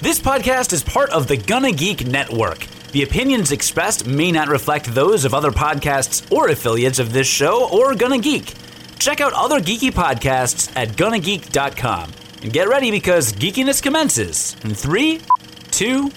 This podcast is part of the Gonna Geek Network. The opinions expressed may not reflect those of other podcasts or affiliates of this show or Gonna Geek. Check out other geeky podcasts at gonnageek.com. And get ready because geekiness commences in three, two,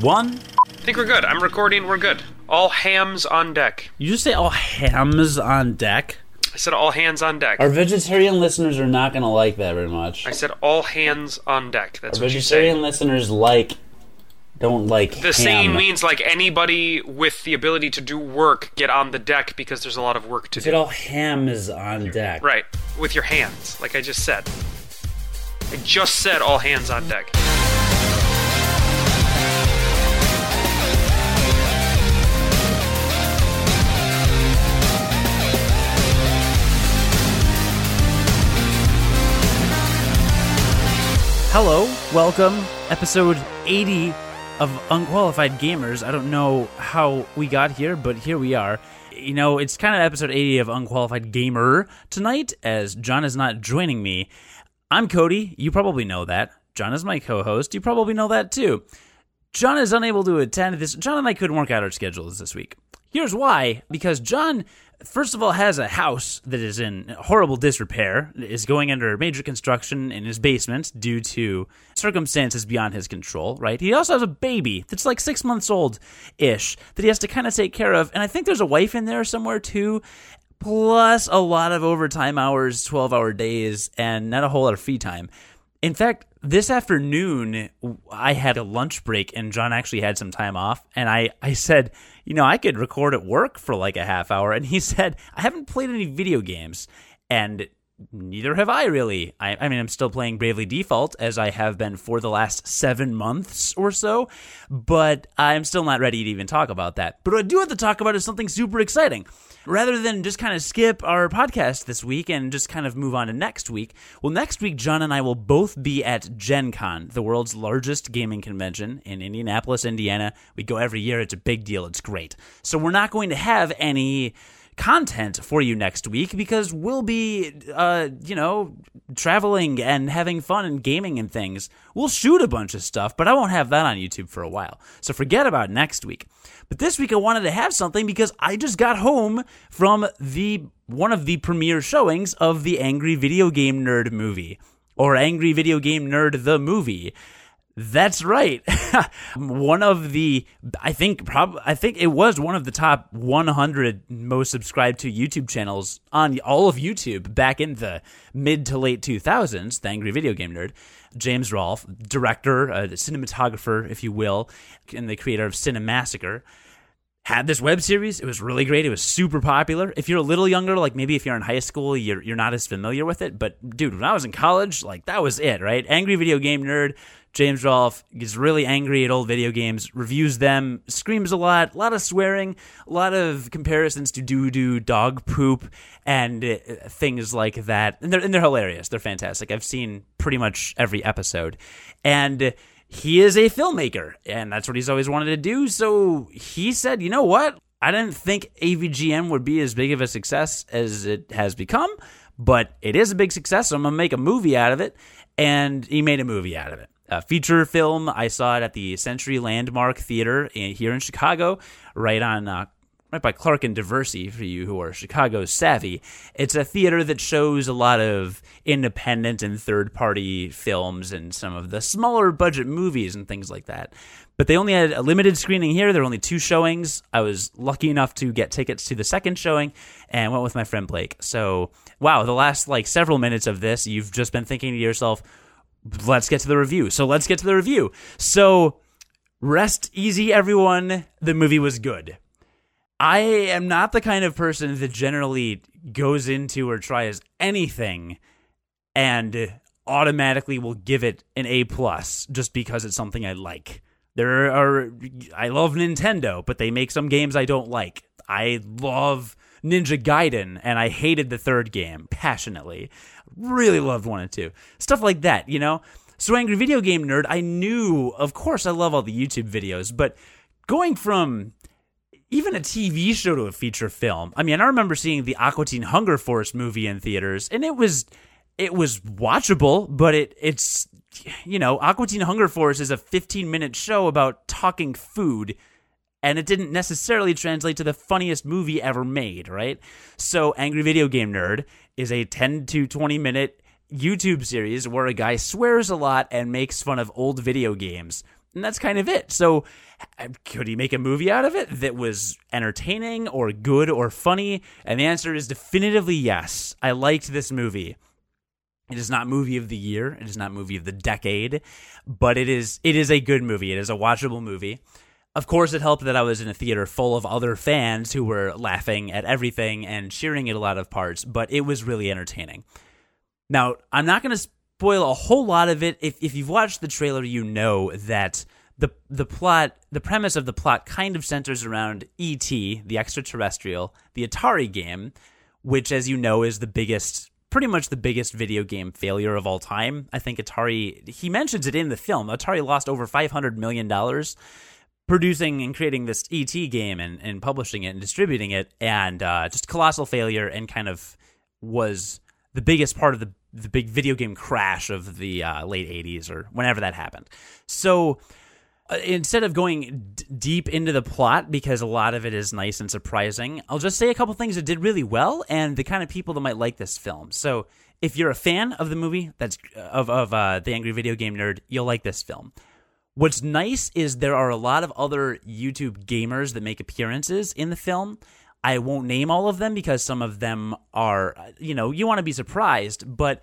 one. I think we're good. I'm recording. We're good. All hams on deck. You just say all hams on deck? I said all hands on deck. Our vegetarian listeners are not going to like that very much. I said all hands on deck. That's Our what you vegetarian say. listeners like don't like The saying ham. means like anybody with the ability to do work get on the deck because there's a lot of work to do. all ham is on deck. Right. With your hands, like I just said. I just said all hands on deck. Hello, welcome, episode 80 of Unqualified Gamers. I don't know how we got here, but here we are. You know, it's kind of episode 80 of Unqualified Gamer tonight, as John is not joining me. I'm Cody. You probably know that. John is my co host. You probably know that too. John is unable to attend this. John and I couldn't work out our schedules this week. Here's why because John, first of all, has a house that is in horrible disrepair, is going under major construction in his basement due to circumstances beyond his control, right? He also has a baby that's like six months old ish that he has to kind of take care of. And I think there's a wife in there somewhere too plus a lot of overtime hours, 12 hour days, and not a whole lot of free time. In fact, this afternoon, I had a lunch break and John actually had some time off. And I, I said, you know, I could record at work for like a half hour. And he said, I haven't played any video games. And neither have I really. I, I mean, I'm still playing Bravely Default as I have been for the last seven months or so, but I'm still not ready to even talk about that. But what I do have to talk about is something super exciting. Rather than just kind of skip our podcast this week and just kind of move on to next week, well, next week, John and I will both be at Gen Con, the world's largest gaming convention in Indianapolis, Indiana. We go every year. It's a big deal. It's great. So we're not going to have any content for you next week because we'll be, uh, you know, traveling and having fun and gaming and things. We'll shoot a bunch of stuff, but I won't have that on YouTube for a while. So forget about next week. But this week I wanted to have something because I just got home from the one of the premiere showings of the Angry Video Game Nerd movie or Angry Video Game Nerd the movie. That's right. one of the I think prob I think it was one of the top 100 most subscribed to YouTube channels on all of YouTube back in the mid to late 2000s, the Angry Video Game Nerd. James Rolfe, director, uh, cinematographer, if you will, and the creator of Cinemassacre had this web series. It was really great. It was super popular. If you're a little younger, like maybe if you're in high school, you're you're not as familiar with it. But dude, when I was in college, like that was it, right? Angry video game nerd. James Rolfe gets really angry at old video games, reviews them, screams a lot, a lot of swearing, a lot of comparisons to doo doo, dog poop, and uh, things like that. And they're and they're hilarious. They're fantastic. I've seen pretty much every episode, and he is a filmmaker and that's what he's always wanted to do. So he said, you know what? I didn't think AVGN would be as big of a success as it has become, but it is a big success. So I'm going to make a movie out of it. And he made a movie out of it. A feature film. I saw it at the Century Landmark Theater in, here in Chicago, right on uh, right by Clark and Diversey for you who are Chicago savvy. It's a theater that shows a lot of independent and third party films and some of the smaller budget movies and things like that. But they only had a limited screening here. There were only two showings. I was lucky enough to get tickets to the second showing and went with my friend Blake. So, wow, the last like several minutes of this, you've just been thinking to yourself, let's get to the review. So, let's get to the review. So, rest easy, everyone. The movie was good. I am not the kind of person that generally goes into or tries anything and automatically will give it an A plus just because it's something I like. There are I love Nintendo, but they make some games I don't like. I love Ninja Gaiden and I hated the third game passionately. Really loved one and two. Stuff like that, you know? So Angry Video Game Nerd, I knew, of course I love all the YouTube videos, but going from even a TV show to a feature film. I mean, I remember seeing the Aqua Teen Hunger Force movie in theaters, and it was it was watchable, but it it's you know, Aqua Teen Hunger Force is a 15 minute show about talking food, and it didn't necessarily translate to the funniest movie ever made, right? So, Angry Video Game Nerd is a 10 to 20 minute YouTube series where a guy swears a lot and makes fun of old video games. And that's kind of it. So, could he make a movie out of it that was entertaining or good or funny? And the answer is definitively yes. I liked this movie. It is not movie of the year. It is not movie of the decade, but it is it is a good movie. It is a watchable movie. Of course, it helped that I was in a theater full of other fans who were laughing at everything and cheering at a lot of parts, but it was really entertaining. Now, I'm not going to spoil a whole lot of it. If if you've watched the trailer, you know that the the plot, the premise of the plot kind of centers around E.T., the extraterrestrial, the Atari game, which as you know is the biggest pretty much the biggest video game failure of all time. I think Atari, he mentions it in the film. Atari lost over $500 million producing and creating this ET game and, and publishing it and distributing it, and uh, just colossal failure and kind of was the biggest part of the, the big video game crash of the uh, late 80s or whenever that happened. So uh, instead of going d- deep into the plot because a lot of it is nice and surprising, I'll just say a couple things that did really well and the kind of people that might like this film. So, if you're a fan of the movie, that's of of uh, the Angry Video Game Nerd, you'll like this film. What's nice is there are a lot of other YouTube gamers that make appearances in the film. I won't name all of them because some of them are, you know, you want to be surprised, but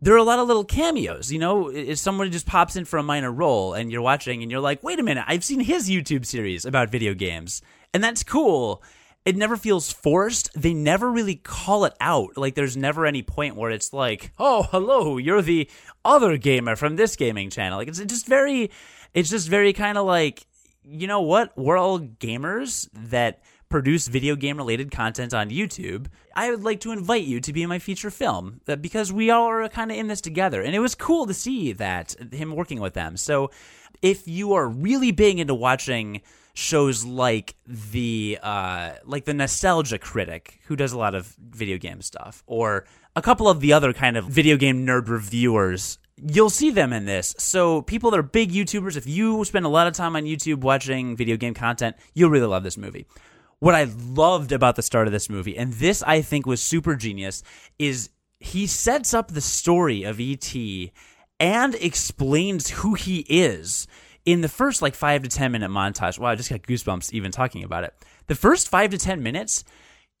there are a lot of little cameos. You know, if someone just pops in for a minor role and you're watching and you're like, wait a minute, I've seen his YouTube series about video games. And that's cool. It never feels forced. They never really call it out. Like, there's never any point where it's like, oh, hello, you're the other gamer from this gaming channel. Like, it's just very, it's just very kind of like, you know what? We're all gamers that produce video game related content on YouTube, I would like to invite you to be in my feature film because we all are kind of in this together. And it was cool to see that him working with them. So if you are really big into watching shows like the uh, like the nostalgia critic who does a lot of video game stuff or a couple of the other kind of video game nerd reviewers you'll see them in this. So people that are big YouTubers, if you spend a lot of time on YouTube watching video game content, you'll really love this movie what I loved about the start of this movie, and this I think was super genius, is he sets up the story of E.T. and explains who he is in the first like five to 10 minute montage. Wow, I just got goosebumps even talking about it. The first five to 10 minutes,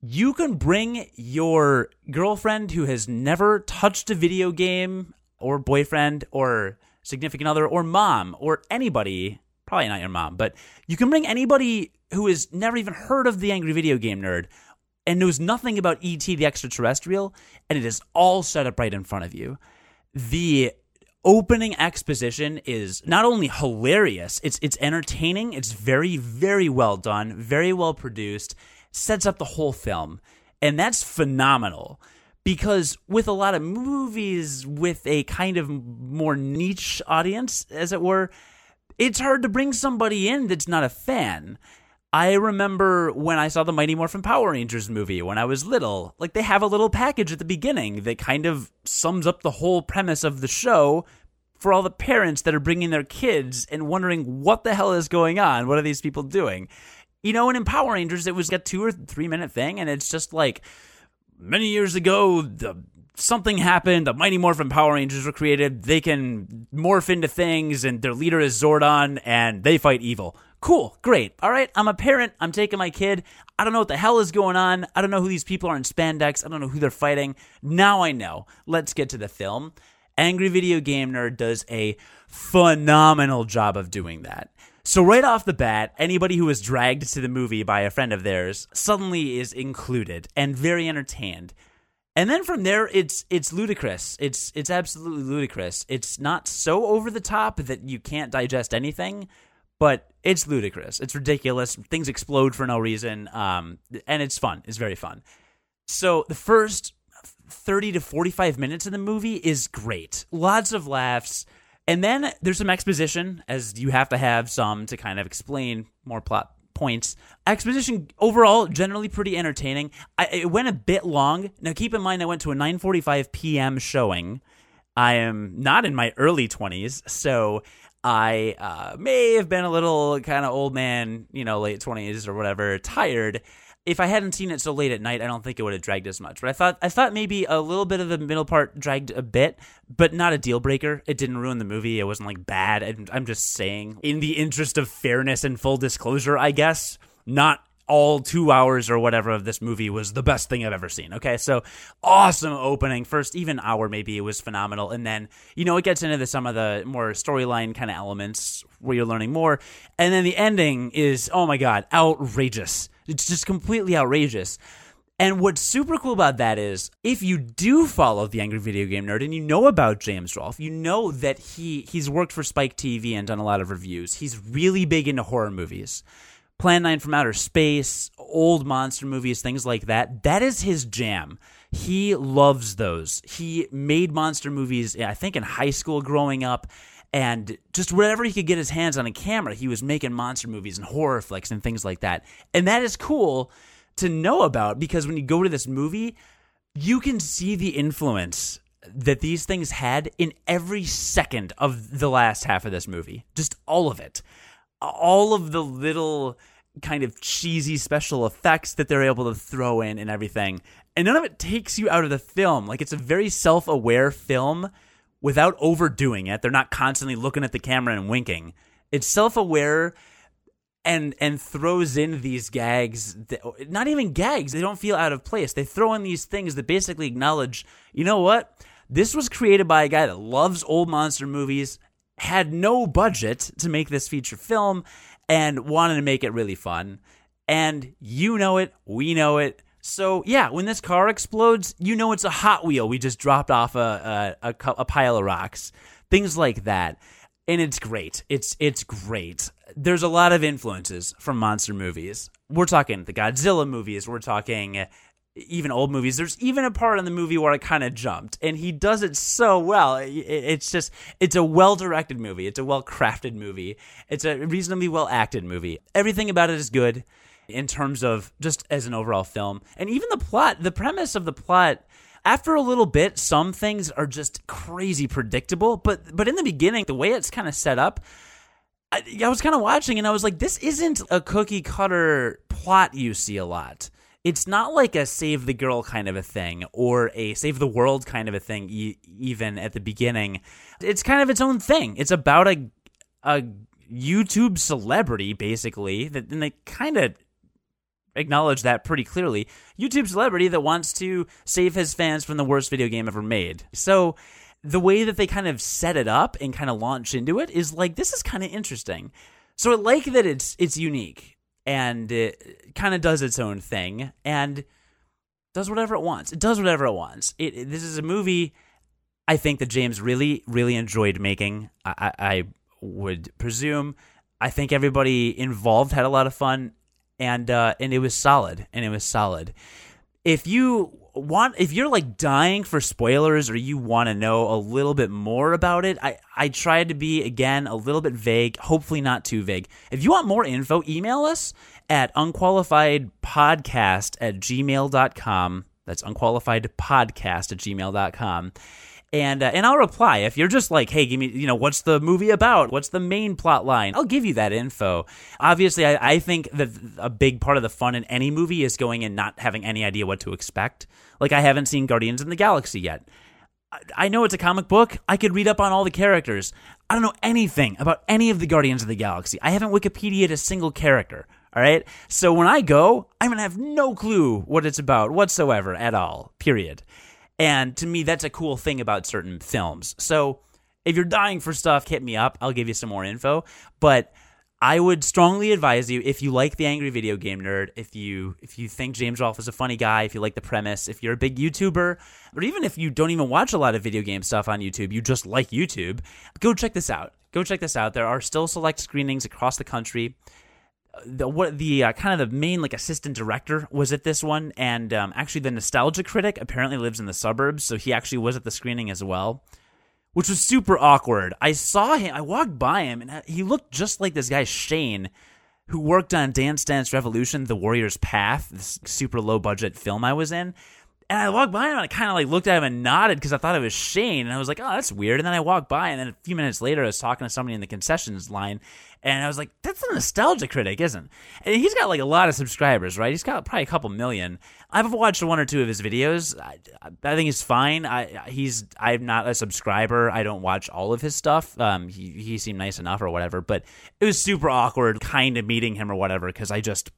you can bring your girlfriend who has never touched a video game, or boyfriend, or significant other, or mom, or anybody. Probably not your mom, but you can bring anybody who has never even heard of the Angry Video Game Nerd and knows nothing about ET the extraterrestrial, and it is all set up right in front of you. The opening exposition is not only hilarious, it's it's entertaining, it's very very well done, very well produced, sets up the whole film. And that's phenomenal because with a lot of movies with a kind of more niche audience as it were, it's hard to bring somebody in that's not a fan. I remember when I saw the Mighty Morphin Power Rangers movie when I was little. Like they have a little package at the beginning that kind of sums up the whole premise of the show for all the parents that are bringing their kids and wondering what the hell is going on. What are these people doing? You know, and in Power Rangers, it was a two or three minute thing, and it's just like many years ago, the something happened. The Mighty Morphin Power Rangers were created. They can morph into things, and their leader is Zordon, and they fight evil. Cool, great. All right, I'm a parent. I'm taking my kid. I don't know what the hell is going on. I don't know who these people are in spandex. I don't know who they're fighting. Now I know. Let's get to the film. Angry Video Game Nerd does a phenomenal job of doing that. So, right off the bat, anybody who was dragged to the movie by a friend of theirs suddenly is included and very entertained. And then from there, it's it's ludicrous. It's it's absolutely ludicrous. It's not so over the top that you can't digest anything, but it's ludicrous. It's ridiculous. Things explode for no reason, um, and it's fun. It's very fun. So the first thirty to forty-five minutes of the movie is great. Lots of laughs, and then there's some exposition, as you have to have some to kind of explain more plot points. Exposition overall generally pretty entertaining. I, it went a bit long. Now keep in mind I went to a 9:45 p.m. showing I am not in my early 20s, so I uh, may have been a little kind of old man, you know, late 20s or whatever, tired. If I hadn't seen it so late at night, I don't think it would have dragged as much. But I thought I thought maybe a little bit of the middle part dragged a bit, but not a deal breaker. It didn't ruin the movie. It wasn't like bad. I'm just saying, in the interest of fairness and full disclosure, I guess, not all two hours or whatever of this movie was the best thing I've ever seen. Okay, so awesome opening. First, even hour maybe it was phenomenal, and then you know it gets into the, some of the more storyline kind of elements where you're learning more, and then the ending is oh my god, outrageous. It's just completely outrageous. And what's super cool about that is if you do follow the Angry Video Game Nerd and you know about James Rolfe, you know that he he's worked for Spike TV and done a lot of reviews. He's really big into horror movies. Plan 9 from Outer Space, old monster movies, things like that. That is his jam. He loves those. He made monster movies, I think, in high school growing up. And just wherever he could get his hands on a camera, he was making monster movies and horror flicks and things like that. And that is cool to know about because when you go to this movie, you can see the influence that these things had in every second of the last half of this movie. Just all of it all of the little kind of cheesy special effects that they're able to throw in and everything. And none of it takes you out of the film. Like it's a very self aware film without overdoing it. They're not constantly looking at the camera and winking. It's self aware and and throws in these gags that, not even gags they don't feel out of place they throw in these things that basically acknowledge you know what this was created by a guy that loves old monster movies had no budget to make this feature film and wanted to make it really fun. And you know it, we know it. So yeah, when this car explodes, you know it's a Hot Wheel. We just dropped off a a, a, a pile of rocks, things like that, and it's great. It's it's great. There's a lot of influences from monster movies. We're talking the Godzilla movies. We're talking even old movies. There's even a part in the movie where I kind of jumped, and he does it so well. It's just, it's a well directed movie. It's a well crafted movie. It's a reasonably well acted movie. Everything about it is good in terms of just as an overall film. And even the plot, the premise of the plot, after a little bit, some things are just crazy predictable. But but in the beginning, the way it's kind of set up, I, I was kind of watching and I was like, this isn't a cookie cutter plot you see a lot it's not like a save the girl kind of a thing or a save the world kind of a thing e- even at the beginning it's kind of its own thing it's about a a youtube celebrity basically that and they kind of acknowledge that pretty clearly youtube celebrity that wants to save his fans from the worst video game ever made so the way that they kind of set it up and kind of launch into it is like this is kind of interesting so i like that it's it's unique and it kind of does its own thing and does whatever it wants. It does whatever it wants. It, it, this is a movie I think that James really, really enjoyed making. I, I would presume. I think everybody involved had a lot of fun, and uh, and it was solid. And it was solid. If you want if you're like dying for spoilers or you want to know a little bit more about it i i tried to be again a little bit vague hopefully not too vague if you want more info email us at unqualifiedpodcast at gmail.com that's unqualifiedpodcast at gmail.com and uh, and I'll reply if you're just like, hey, give me, you know, what's the movie about? What's the main plot line? I'll give you that info. Obviously, I, I think that a big part of the fun in any movie is going and not having any idea what to expect. Like I haven't seen Guardians in the Galaxy yet. I know it's a comic book. I could read up on all the characters. I don't know anything about any of the Guardians of the Galaxy. I haven't Wikipedia'd a single character. All right. So when I go, I'm going to have no clue what it's about whatsoever at all, period. And to me, that's a cool thing about certain films. So if you're dying for stuff, hit me up. I'll give you some more info. But I would strongly advise you if you like the angry video game nerd, if you if you think James Rolfe is a funny guy, if you like the premise, if you're a big YouTuber, or even if you don't even watch a lot of video game stuff on YouTube, you just like YouTube, go check this out. Go check this out. There are still select screenings across the country. The what the uh, kind of the main like assistant director was at this one, and um, actually the nostalgia critic apparently lives in the suburbs, so he actually was at the screening as well which was super awkward. I saw him, I walked by him, and he looked just like this guy, Shane, who worked on Dance Dance Revolution, The Warrior's Path, this super low budget film I was in. And I walked by him and I kind of like looked at him and nodded because I thought it was Shane. And I was like, oh, that's weird. And then I walked by and then a few minutes later, I was talking to somebody in the concessions line and I was like, that's a nostalgia critic, isn't? And he's got like a lot of subscribers, right? He's got probably a couple million. I've watched one or two of his videos. I, I think he's fine. I he's I'm not a subscriber. I don't watch all of his stuff. Um, he he seemed nice enough or whatever, but it was super awkward, kind of meeting him or whatever because I just,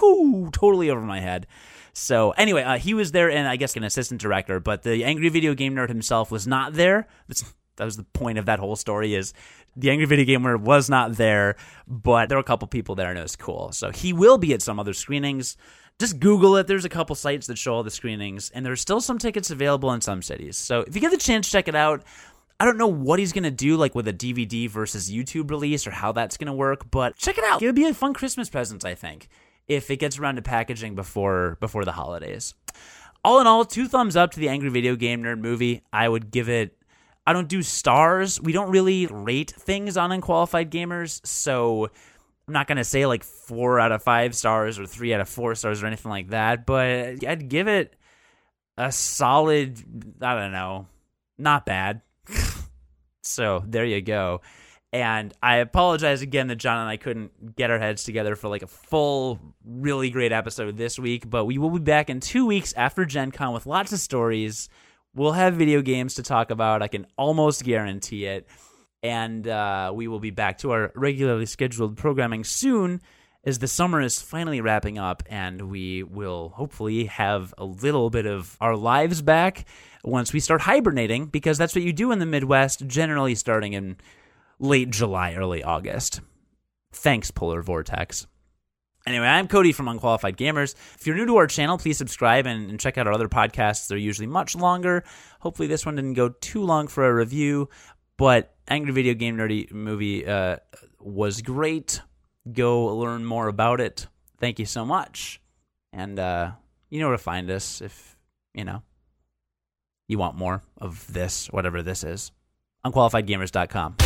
whoo, totally over my head. So anyway, uh, he was there, and I guess an assistant director, but the angry video game nerd himself was not there. That's, that was the point of that whole story. Is the angry video game nerd was not there, but there were a couple people there, and it was cool. So he will be at some other screenings. Just Google it. There's a couple sites that show all the screenings, and there's still some tickets available in some cities. So if you get the chance, check it out. I don't know what he's gonna do, like with a DVD versus YouTube release, or how that's gonna work. But check it out. It would be a fun Christmas present, I think if it gets around to packaging before before the holidays. All in all, two thumbs up to the Angry Video Game Nerd movie. I would give it. I don't do stars. We don't really rate things on unqualified gamers, so I'm not gonna say like four out of five stars or three out of four stars or anything like that. But I'd give it a solid. I don't know, not bad. so there you go. And I apologize again that John and I couldn't get our heads together for like a full, really great episode this week. But we will be back in two weeks after Gen Con with lots of stories. We'll have video games to talk about. I can almost guarantee it. And uh, we will be back to our regularly scheduled programming soon as the summer is finally wrapping up and we will hopefully have a little bit of our lives back once we start hibernating because that's what you do in the Midwest, generally starting in late July, early August. Thanks, Polar Vortex. Anyway, I'm Cody from Unqualified Gamers. If you're new to our channel, please subscribe and, and, check out our other podcasts. They're usually much longer. Hopefully, this one didn't go too long for a review, but Angry Video Game Nerdy movie uh, was great. Go learn more about it. Thank you so much. And uh, you know where to find us if, you know, you want more of this, whatever this is. UnqualifiedGamers.com.